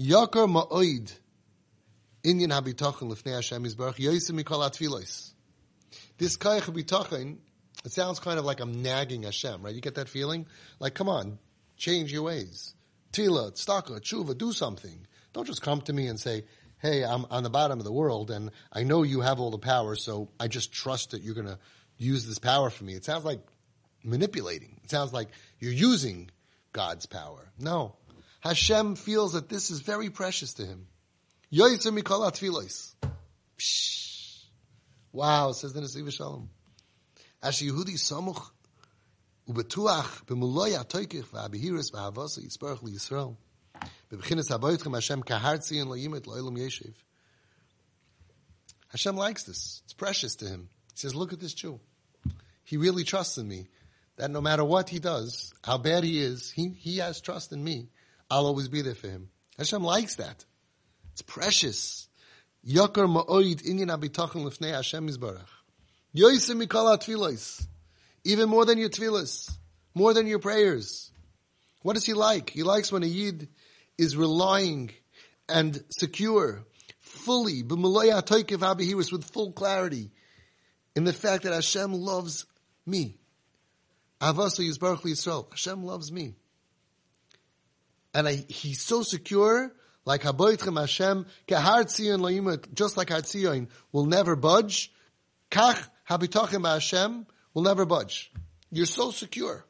Yakar ma'oid inyan habitachon lifnei Hashem Yisbarach yosim mikol atfilos. This kayach habitachon, it sounds kind of like I'm nagging Hashem, right? You get that feeling? Like, come on, change your ways. Tila, tztaka, tshuva, do something. Don't just come to me and say, hey, I'm on the bottom of the world and I know you have all the power, so I just trust that you're going to use this power for me. It sounds like manipulating. It sounds like you're using God's power. No. Hashem feels that this is very precious to him. Wow, says the Nesiv Shalom. As Yehudi samuch ubetuach v'abihiris liyisrael. Hashem yeshiv. Hashem likes this. It's precious to him. He says, look at this Jew. He really trusts in me. That no matter what he does, how bad he is, he, he has trust in me. I'll always be there for him. Hashem likes that. It's precious. Yakar ma'oid inyan abitachon lifnei Hashem Yisbarach. Yoisim mikol tfilos. Even more than your tfilos. More than your prayers. What does he like? He likes when a yid is relying and secure, fully, with full clarity, in the fact that Hashem loves me. Hashem loves me and I, he's so secure, like Haboitchem Hashem, Kehartzion Loimut, just like Hartzion will never budge, Kach Habitachim Hashem will never budge. You're so secure.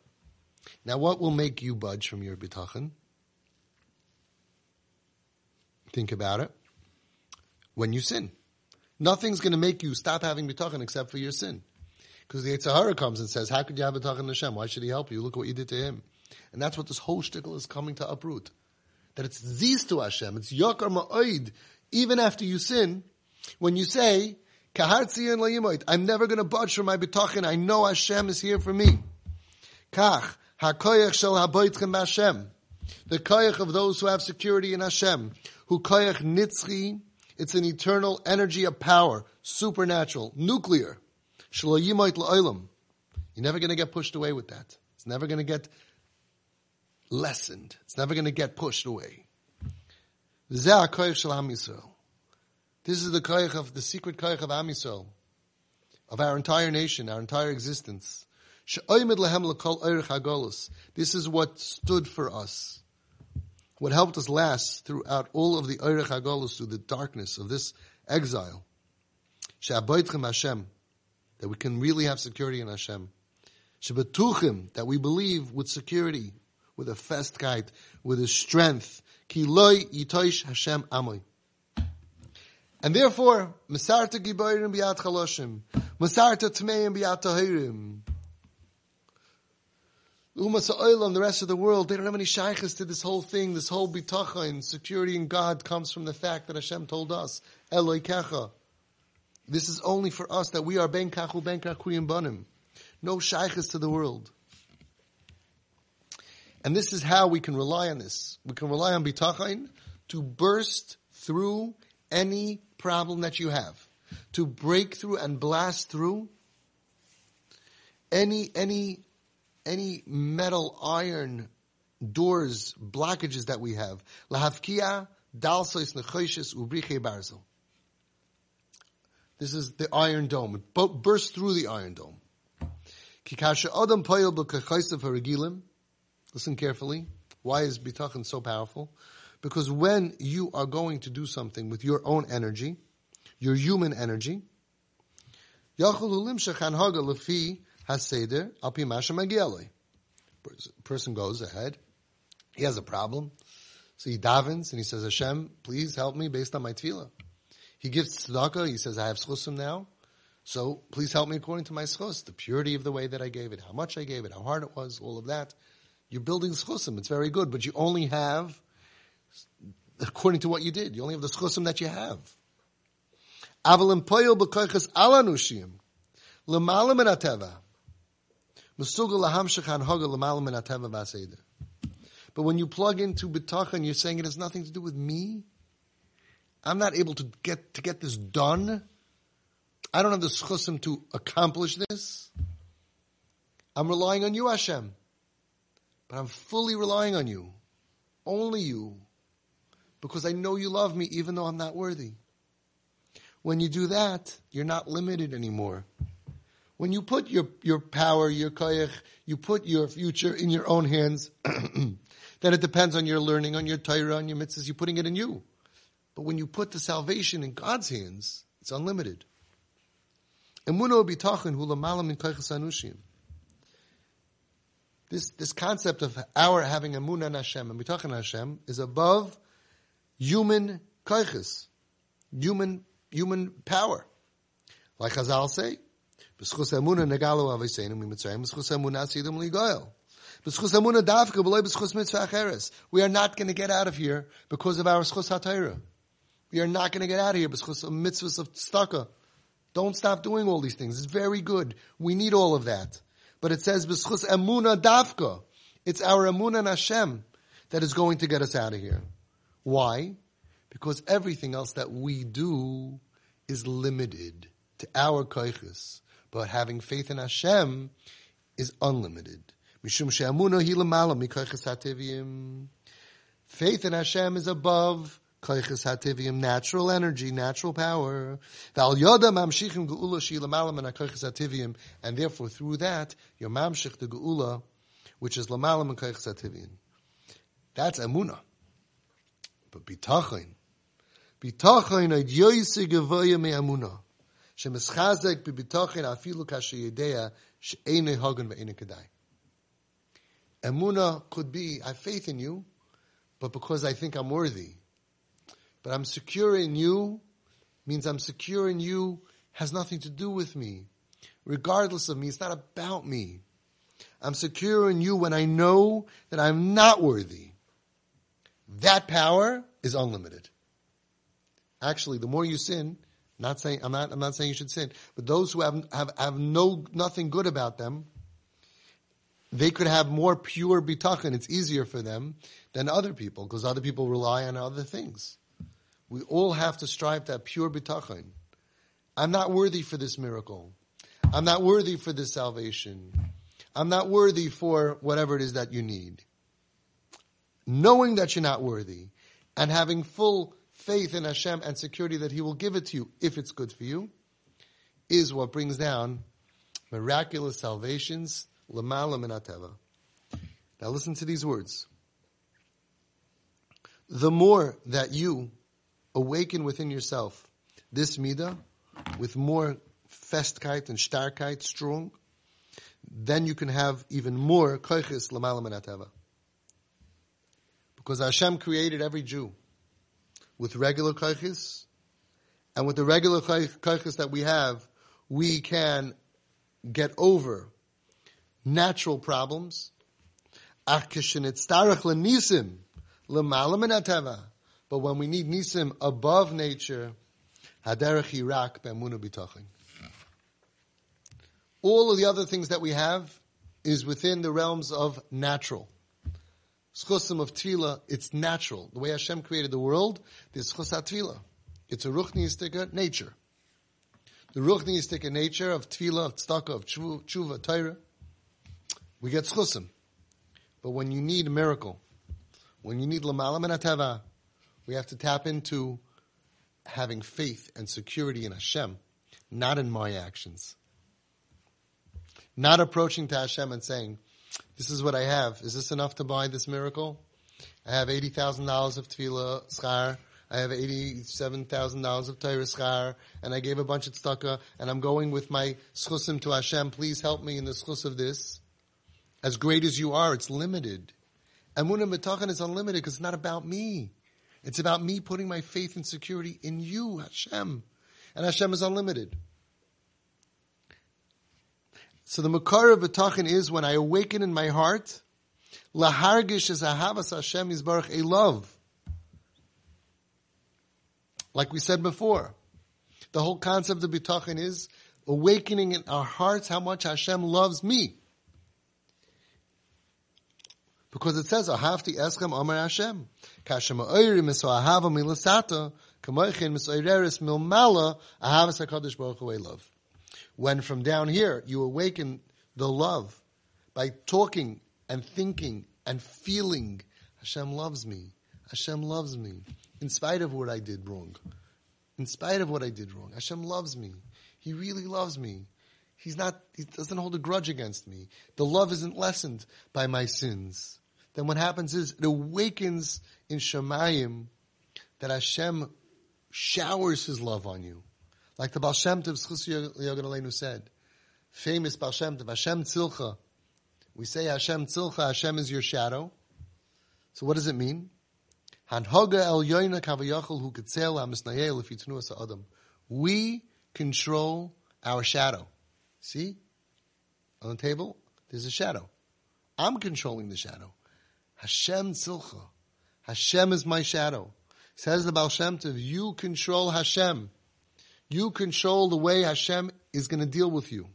Now what will make you budge from your bitachon? Think about it. When you sin. Nothing's going to make you stop having bitachon except for your sin. Because the Yetzer Hara comes and says, how could you have a bitachon Hashem? Why should he help you? Look what you did to him. And that's what this whole shtickle is coming to uproot. That it's ziz to Hashem. It's yakar ma'oid. Even after you sin, when you say, kahartzi and layimoid, I'm never going to budge from my bitachin. I know Hashem is here for me. Kach, hakoyach shel haboitchem Hashem. The koyach of those who have security in Hashem. Who koyach nitzchi, it's an eternal energy of power, supernatural, nuclear. Shlo la'olam. You're never going to get pushed away with that. It's never going to get lessened. It's never going to get pushed away. This is the koyach of the secret koyach of Am Yisrael, of our entire nation, our entire existence. This is what stood for us, what helped us last throughout all of the Eirech HaGolus, through the darkness of this exile. That we can really have security in Hashem. that we believe with security, with a festkeit, with a strength. Hashem amoy. And therefore, Masarta Gibayrim Biyat Chaloshim, Masarta Tmeim Biyat Tahirim. Umas Oilam, the rest of the world, they don't have any shaykhs to this whole thing, this whole bitacha and security in God comes from the fact that Hashem told us, Eloi Kecha. This is only for us that we are Ben Kachu Ben Kachuyim Banim. No shaykhs to the world. And this is how we can rely on this. We can rely on bitachon to burst through any problem that you have, to break through and blast through any any any metal, iron doors, blockages that we have. Lahavkia dalsois nechoshes ubriche barzel. This is the iron dome. It bursts through the iron dome. Kikasha adam poyel b'kachaisav haragilim. Listen carefully. Why is bitachon so powerful? Because when you are going to do something with your own energy, your human energy, person goes ahead, he has a problem, so he davens and he says, Hashem, please help me based on my tefillah. He gives tzedakah, he says, I have schusim now, so please help me according to my schus, the purity of the way that I gave it, how much I gave it, how hard it was, all of that. You're building schusim. It's very good, but you only have, according to what you did, you only have the schusim that you have. Avalim poyel b'koiches alanushim. L'malam ateva. Musuga lahamshach hoga l'malam ateva. But when you plug into bitachon, you're saying it has nothing to do with me. I'm not able to get to get this done. I don't have the schusim to accomplish this. I'm relying on you, Hashem. But I'm fully relying on you. Only you. because I know you love me even though I'm not worthy. When you do that, you're not limited anymore. When you put your, your power, your koyach, you put your future in your own hands, then it depends on your learning, on your Torah, on your mitzvahs, you're putting it in you. But when you put the salvation in God's hands, it's unlimited. This, this concept of our having a in Hashem and bitachon Hashem is above human koiches, human human power. Like Chazal say, "B'schus emunah negalu aviseinu mimitzrayim, b'schus emunah sidum ligoyel." B'schus emunah davka b'loy b'schus mitzvah acheres. We are not going to get out of here because of our schus hatayra. We are not going to get out of here because of mitzvahs of tzedakah. Don't stop doing all these things. It's very good. We need all of that. But it says, B'schus emuna davka. It's our emuna and Hashem that is going to get us out of here. Why? Because everything else that we do is limited to our koiches. But having faith in Hashem is unlimited. Mishum she'amuna Faith in Hashem is above Koiches hativium, natural energy, natural power. Val yoda mamshichim geula shi lamalam and koiches hativium, and therefore through that you're mamshich the geula, which is lamalam and koiches hativium. That's emuna. But bitachin, bitachin ad yoyse gevoya me emuna. Shemischazek bibitachin afilu kashe yedea she'ene hagen ve'ene kedai. Emuna could be, I have faith in you, but because I think I'm worthy. But I'm secure in you means I'm secure in you has nothing to do with me. Regardless of me, it's not about me. I'm secure in you when I know that I'm not worthy. That power is unlimited. Actually, the more you sin, not saying I'm not I'm not saying you should sin, but those who have have, have no nothing good about them, they could have more pure bitachon. It's easier for them than other people because other people rely on other things. We all have to strive to have pure bitachon. I'm not worthy for this miracle. I'm not worthy for this salvation. I'm not worthy for whatever it is that you need. Knowing that you're not worthy and having full faith in Hashem and security that He will give it to you if it's good for you is what brings down miraculous salvations. Now listen to these words. The more that you awaken within yourself this midah with more festkeit and starkeit, strong, then you can have even more koiches l'malam and Because Hashem created every Jew with regular koiches, and with the regular koiches that we have, we can get over natural problems. Ach kishenit l'nisim l'malam and but when we need nisim above nature, haderech irak. All of the other things that we have is within the realms of natural. Schosim of tefillah, it's natural. The way Hashem created the world, there's schusat tefillah. It's a ruchni ruchniistika nature. The ruchni ruchniistika nature of tefillah, of tzedakah, of tshuva, Torah, we get schosim. But when you need a miracle, when you need lamalam and atava, we have to tap into having faith and security in Hashem, not in my actions. Not approaching to Hashem and saying, this is what I have. Is this enough to buy this miracle? I have $80,000 of tefillah schar. I have $87,000 of Torah schar. And I gave a bunch of tzedakah. And I'm going with my schusim to Hashem. Please help me in the schus of this. As great as you are, it's limited. Emunah Mitachan is unlimited because it's not about me. It's about me putting my faith and security in you, Hashem. And Hashem is unlimited. So the Makar of B'tachin is when I awaken in my heart, lahargish is ahavas Hashem Yisbarach a love. Like we said before, the whole concept of B'tachin is awakening in our hearts how much Hashem loves me. Because it says, Ahavti eschem Amar Hashem. Kashem oiri miso ahava milasata, kamoichin miso oireris milmala, ahavas HaKadosh Baruch Hu love. When from down here you awaken the love by talking and thinking and feeling, Hashem loves me. Hashem loves me. in spite of what I did wrong. In spite of what I did wrong. Hashem loves me. He really loves me. He's not, he doesn't hold a grudge against me. The love isn't lessened by my sins. Then what happens is it awakens in Shemayim that Hashem showers His love on you. Like the Baal Shem Tov Aleinu said, famous Baal Shem Tov, Hashem Tzilcha. We say Hashem Tzilcha, Hashem is your shadow. So what does it mean? We control our shadow. See? On the table, there's a shadow. I'm controlling the shadow. Hashem tzilcha. Hashem is my shadow. Says the Baal Shem Tov, you control Hashem. You control the way Hashem is going to deal with you.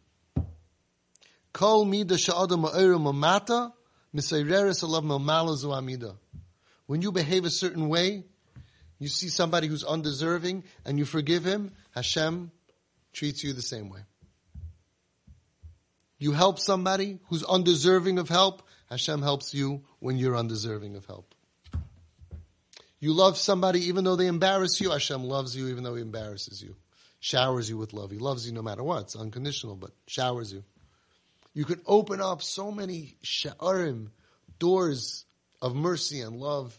Kol mida sha'adam ma'ira mamata, misayreres alav mamala amida. When you behave a certain way, you see somebody who's undeserving and you forgive him, Hashem treats you the same way. You help somebody who's undeserving of help, Hashem helps you when you're undeserving of help. You love somebody even though they embarrass you, Hashem loves you even though he embarrasses you. Showers you with love. He loves you no matter what. It's unconditional, but showers you. You can open up so many sha'arim, doors of mercy and love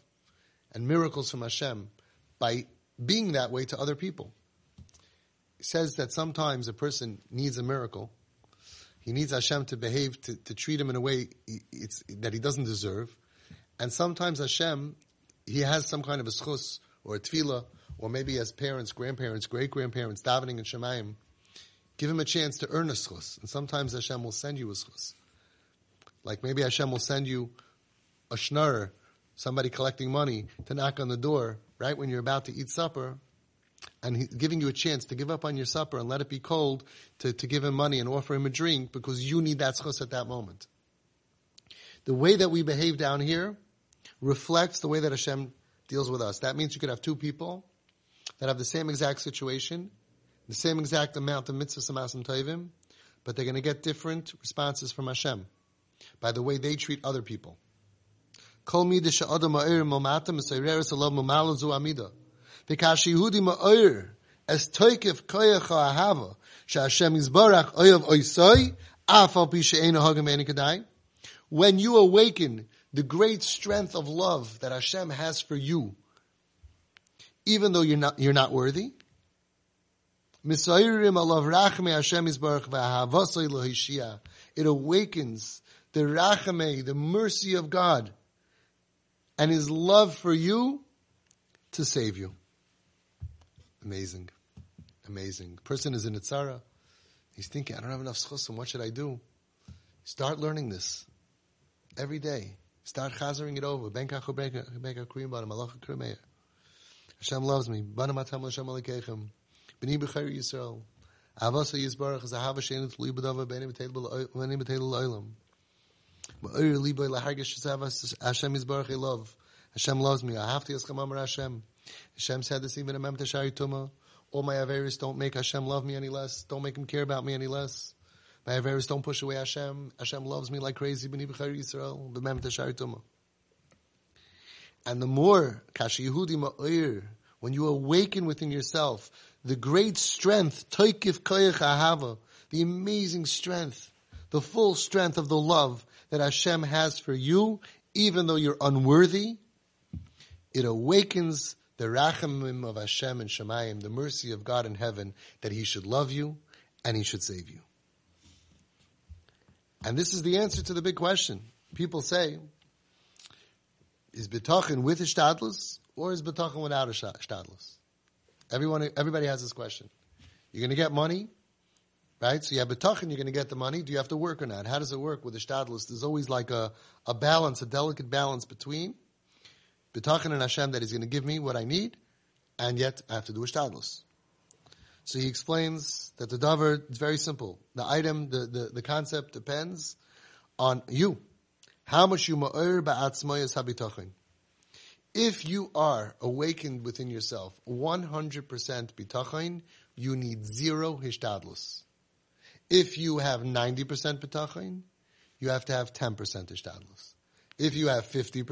and miracles from Hashem by being that way to other people. Says that sometimes a person needs a miracle he needs Hashem to behave, to, to treat him in a way that he doesn't deserve. And sometimes Hashem, he has some kind of a schus or a tefillah, or maybe as parents, grandparents, great grandparents, davening in Shemayim, give him a chance to earn a schus. And sometimes Hashem will send you a schus. Like maybe Hashem will send you a schnurrer, somebody collecting money to knock on the door right when you're about to eat supper, and he, giving you a chance to give up on your supper and let it be cold to, to give him money and offer him a drink because you need that schus at that moment. The way that we behave down here reflects the way that Hashem deals with us. That means you could have two people that have the same exact situation, the same exact amount of mitzvahs and tovim, but they're going to get different responses from Hashem by the way they treat other people. Kol because Yehudi ma'oir as toikif koyach ahava she'Hashem yizbarach oyav oisoi afal pi she'ena hagam kadai. When you awaken the great strength of love that Hashem has for you, even though you're not, you're not worthy, it awakens the rachame, the mercy of God, and His love for you to save you. Amazing. Amazing. Person is in a tzara. He's thinking, I don't have enough schusim. What should I do? Start learning this every day. Start chazering it over. Hashem loves me. Bani b'chayr Yisrael. Avasa Yisbarach is a hava sheinu tlu b'dava b'eni b'teil l'olam. Ma'ir li b'ay lahargish Hashem Yisbarach love. Hashem loves me. I have to yaskam amar Hashem. Hashem said this even in Mem Tashari. All my Averis don't make Hashem love me any less. Don't make him care about me any less. My Averis don't push away Hashem. Hashem loves me like crazy. Yisrael. And the more Kashi Yehudi Ma'ir, when you awaken within yourself the great strength, Toikif Koyach Ahava, the amazing strength, the full strength of the love that Hashem has for you, even though you're unworthy, it awakens the rachamim of Hashem and Shemayim, the mercy of God in heaven, that He should love you and He should save you. And this is the answer to the big question. People say, is bitachon with a shtadlus or is bitachon without a shtadlus? Everyone, everybody has this question. You're going to get money, right? So you have bitachon, you're going to get the money. Do you have to work or not? How does it work with a shtadlus? There's always like a, a balance, a delicate balance between bitachon in Hashem that He's going to give me what I need, and yet I have to do a shtadlus. So he explains that the davar is very simple. The item, the, the, the concept depends on you. How much you ma'ir ba'atzmayas habitachin. If you are awakened within yourself 100% bitachin, you need zero hishtadlus. If you have 90% bitachin, you have to have 10% hishtadlus. If you have 50%,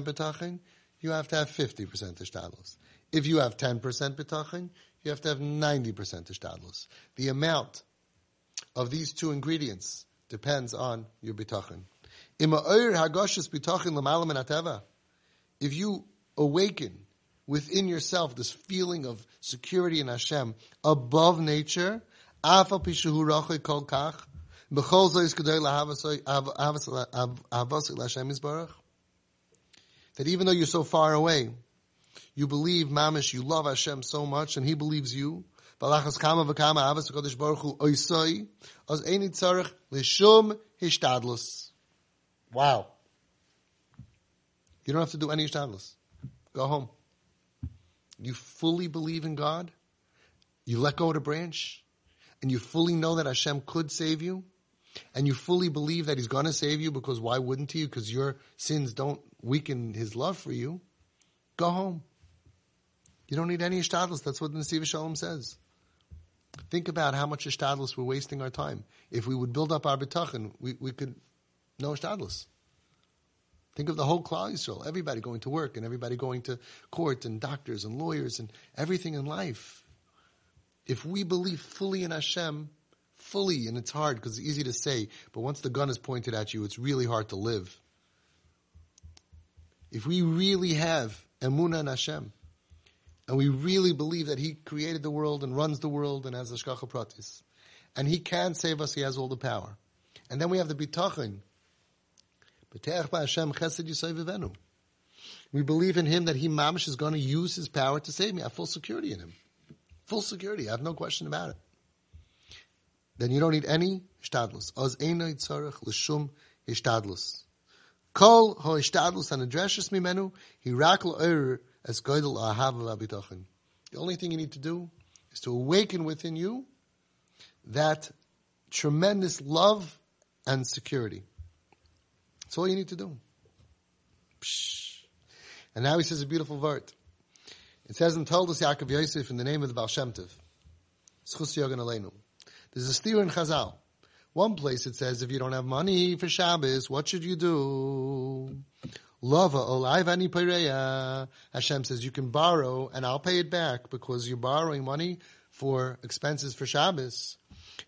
bitachon, you have to have 50% ishtadlus. If you have 10% bitachon, you have to have 90% ishtadlus. The amount of these two ingredients depends on your bitachon. If you awaken within yourself this feeling of security in Hashem above nature, that even though you're so far away, you believe mamish, you love Hashem so much, and He believes you. Wow. You don't have to do any hishtadlus. Go home. You fully believe in God. You let go of the branch. And you fully know that Hashem could save you. And you fully believe that He's going to save you because why wouldn't He? Because your sins don't weaken His love for you. Go home. You don't need any ishtadlus. That's what the Nesiv Shalom says. Think about how much ishtadlus we're wasting our time. If we would build up our bitachon, we, we could no ishtadlus. Think of the whole Klal Yisrael, everybody going to work and everybody going to court and doctors and lawyers and everything in life. If we believe fully in Hashem, fully, and it's hard because it's easy to say, but once the gun is pointed at you, it's really hard to live. If we really have emunah in Hashem, and we really believe that He created the world and runs the world and has the shkacha pratis, and He can save us, He has all the power. And then we have the bitachon. We believe in Him that He mamish is going to use His power to save me. I have full security in Him. Full security. I have no question about it. Then you don't need any hishtadlus. Oz einay tzarech l'shum hishtadlus. Kol ho hishtadlus anadreshes mimenu hirak lo'er as goydel ahav v'abitachin. The only thing you need to do is to awaken within you that tremendous love and security. That's all you need to do. Psh. And now he says a beautiful word. It says and told Toldos Yaakov Yosef in the name of the Baal Shem Tov. There's a steer in Chazal. One place it says, if you don't have money for Shabbos, what should you do? Lava olaivani pereya. Hashem says you can borrow and I'll pay it back because you're borrowing money for expenses for Shabbos.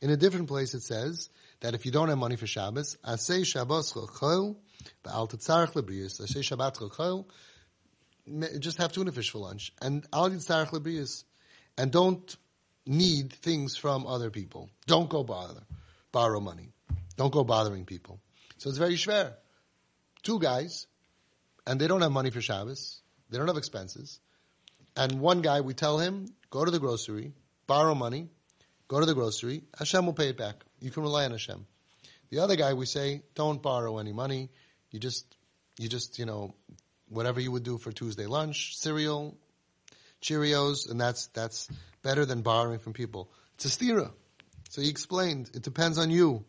In a different place it says that if you don't have money for Shabbos, asay Shabbos chol, ba'al tetzarech lebrius, asay Shabbat chol, just have tuna fish for lunch. And al yitzarech. And don't need things from other people. Don't go bother, borrow money. Don't go bothering people. So it's very schwer. Two guys, and they don't have money for Shabbos. They don't have expenses. And one guy, we tell him, go to the grocery, borrow money, go to the grocery. Hashem will pay it back. You can rely on Hashem. The other guy, we say, don't borrow any money. You just, you just, you know, whatever you would do for Tuesday lunch, cereal, Cheerios, and that's, that's better than borrowing from people. It's a stira. So he explained, it depends on you.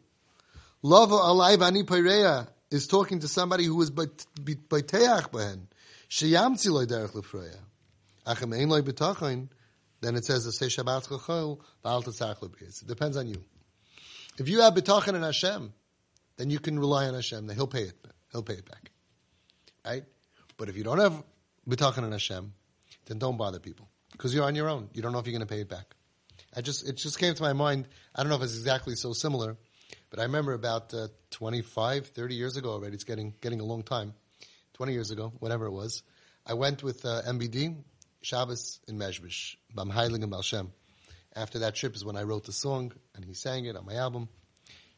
Lava alay vani peireya is talking to somebody who is baiteach behen. Sheyamtzi loy derech lefreya. Achem ein loy betachin, then it says, say Shabbat chachol, v'al tetzach It depends on you. If you have betachin in Hashem, then you can rely on Hashem, He'll pay it, He'll pay it back. Right? But if you don't have betachin in Hashem, then don't bother people because you're on your own. You don't know if you're going to pay it back. I just it just came to my mind. I don't know if it's exactly so similar, but I remember about uh, 25, 30 years ago already. It's getting getting a long time. 20 years ago, whatever it was. I went with uh, MBD Shabbos in Mezhbish, Bam Balshem. After that trip is when I wrote the song and he sang it on my album.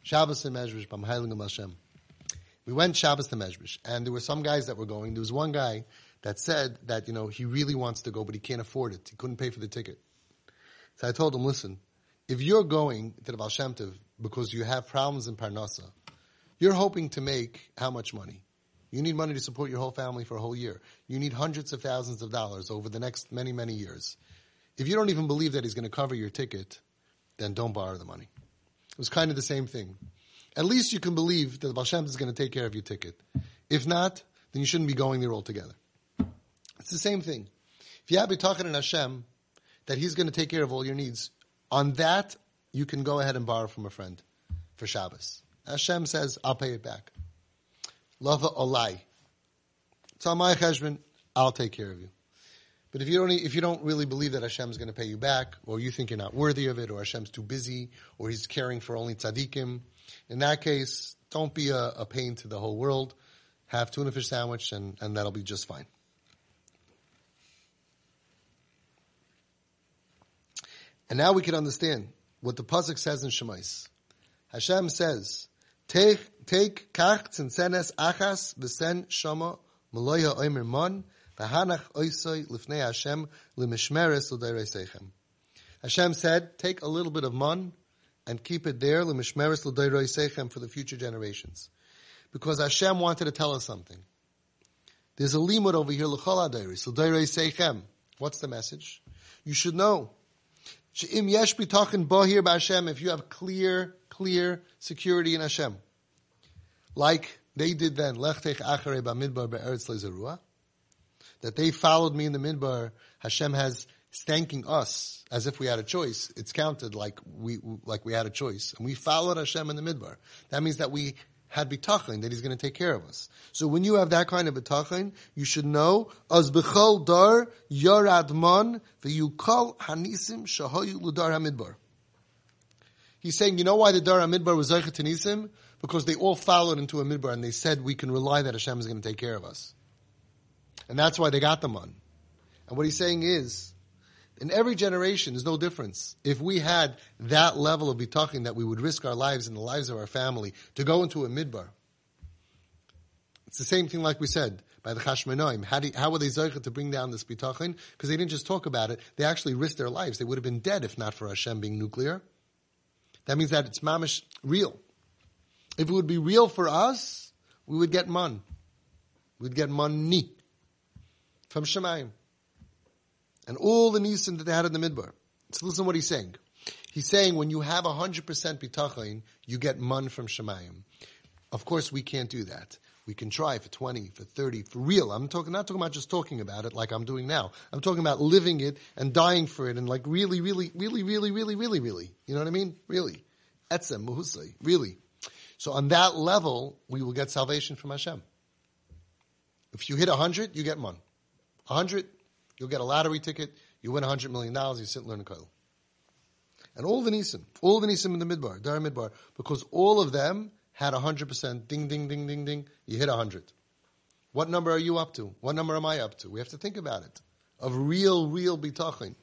Shabbos in Mezhbish, Bam Balshem. We went Shabbos to Mezhbish, and there were some guys that were going. There was one guy that said that, you know, he really wants to go, but he can't afford it. He couldn't pay for the ticket. So I told him, listen, if you're going to the Baal because you have problems in Parnasa, you're hoping to make how much money? You need money to support your whole family for a whole year. You need hundreds of thousands of dollars over the next many, many years. If you don't even believe that he's going to cover your ticket, then don't borrow the money. It was kind of the same thing. At least you can believe that the Baal Shem is going to take care of your ticket. If not, then you shouldn't be going there altogether. It's the same thing. If you have talking in Hashem, that He's going to take care of all your needs, on that you can go ahead and borrow from a friend for Shabbos. Hashem says, I'll pay it back. Lava olai. On my cheshbon. I'll take care of you. But if you don't, if you don't really believe that Hashem's going to pay you back, or you think you're not worthy of it, or Hashem's too busy, or He's caring for only tzaddikim, in that case, don't be a, a pain to the whole world. Have tuna fish sandwich, and, and that'll be just fine. And now we can understand what the pasuk says in Shemais. Hashem says, "Take take kach tzinsenes achas v'sen shama maloya oimer mon v'hanach oisoi lifnei Hashem l'mishmeres l'deireisechem." Hashem said, "Take a little bit of mon and keep it there l'mishmeres l'deireisechem for the future generations," because Hashem wanted to tell us something. There's a limud over here l'chol adeiris l'deireisechem. What's the message? You should know She'im yesh b'Hashem, if you have clear, clear security in Hashem. Like they did then, lechtech acharei b'midbar be'eretz that they followed me in the midbar, Hashem has thanking us as if we had a choice. It's counted like we, like we had a choice. And we followed Hashem in the midbar. That means that we had bitachon that He's going to take care of us. So when you have that kind of bitachon, you should know as bechol dar yarad man v'yukal hanisim shahoyu ludar hamidbar. He's saying, you know why the dar hamidbar was zeichet nisim? Because they all followed into a midbar and they said we can rely that Hashem is going to take care of us, and that's why they got the man. And what he's saying is, in every generation, there's no difference. If we had that level of bitachon that we would risk our lives and the lives of our family to go into a midbar, it's the same thing like we said by the Chashmonaim. How, how were they zoichet to bring down this bitachon? Because they didn't just talk about it; they actually risked their lives. They would have been dead if not for Hashem being nuclear. That means that it's mamish real. If it would be real for us, we would get man. We'd get money from Shemayim and all the nisim that they had in the midbar. So listen to what he's saying. He's saying when you have 100% bitachon, you get man from Shemayim. Of course, we can't do that. We can try for 20, for 30, for real. I'm talking, not talking about just talking about it like I'm doing now. I'm talking about living it and dying for it and like really, really, really, really, really, really, really. You know what I mean? Really. Etzem, muhusay. Really. So on that level, we will get salvation from Hashem. If you hit 100, you get man. 100, You'll get a lottery ticket. You win $100 million. You sit and learn koil. And all the Nisim, all the Nisim in the Midbar, Dar Midbar, because all of them had 100% ding, ding, ding, ding, ding. You hit 100. What number are you up to? What number am I up to? We have to think about it. Of real, real bitachon.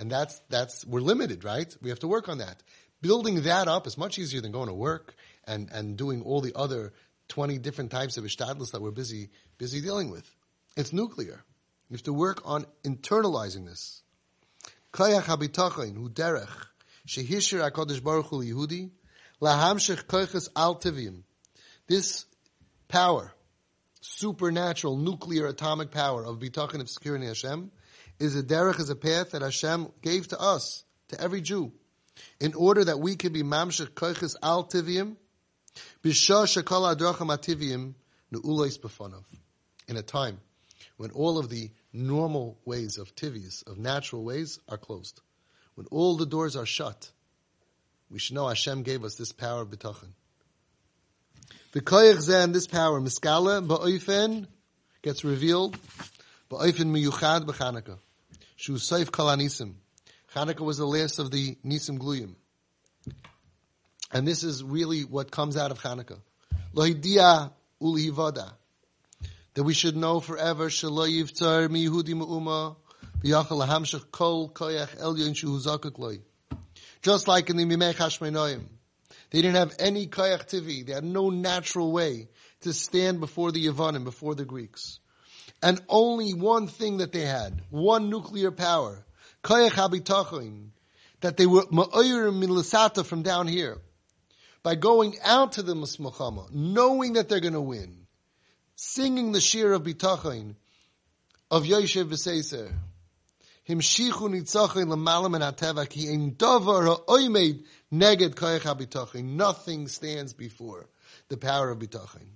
And that's, that's, we're limited, right? We have to work on that. Building that up is much easier than going to work and, and doing all the other 20 different types of ishtadlis that we're busy, busy dealing with. It's nuclear. You have to work on internalizing this. Kayach habitachon hu derech shehishir Hakadosh Baruch Hu Yehudi lahamshich koiches al tivim. This power, supernatural nuclear atomic power of bitachon of securing Hashem, is a derech, is a path that Hashem gave to us, to every Jew, in order that we can be mamshich koiches al tivim, b'shah shekol adracham ativim nu'ulois b'fonav. In a time when all of the normal ways of tivius, of natural ways, are closed. When all the doors are shut, we should know Hashem gave us this power of bitachon. V'koyach zen, this power, miskala, ba'oifen, gets revealed, ba'oifen miyuchad b'chanukah. Shu seif kol anisim. Was the last of the nisim gluyim. And this is really what comes out of Chanukah. Lohidia ulihivada that we should know forever shelo yivtzar mi Yehudi me'uma v'yachal lahamshach kol koyach elyon shu zakuk. Just like in the Mimei Chashmonaim, they didn't have any koyach tivi. They had no natural way to stand before the Yavanim, before the Greeks. And only one thing that they had, one nuclear power, koyach habitachon, that they were ma'oyer min lasata from down here. By going out to the Musmachama, knowing that they're going to win, singing the shir of bitachon of Yoshev v'Seiser. Himshichu nitzachin l'malam and hateva ki ein davar ha'oimed neged koyach habitachon. Nothing stands before the power of bitachon.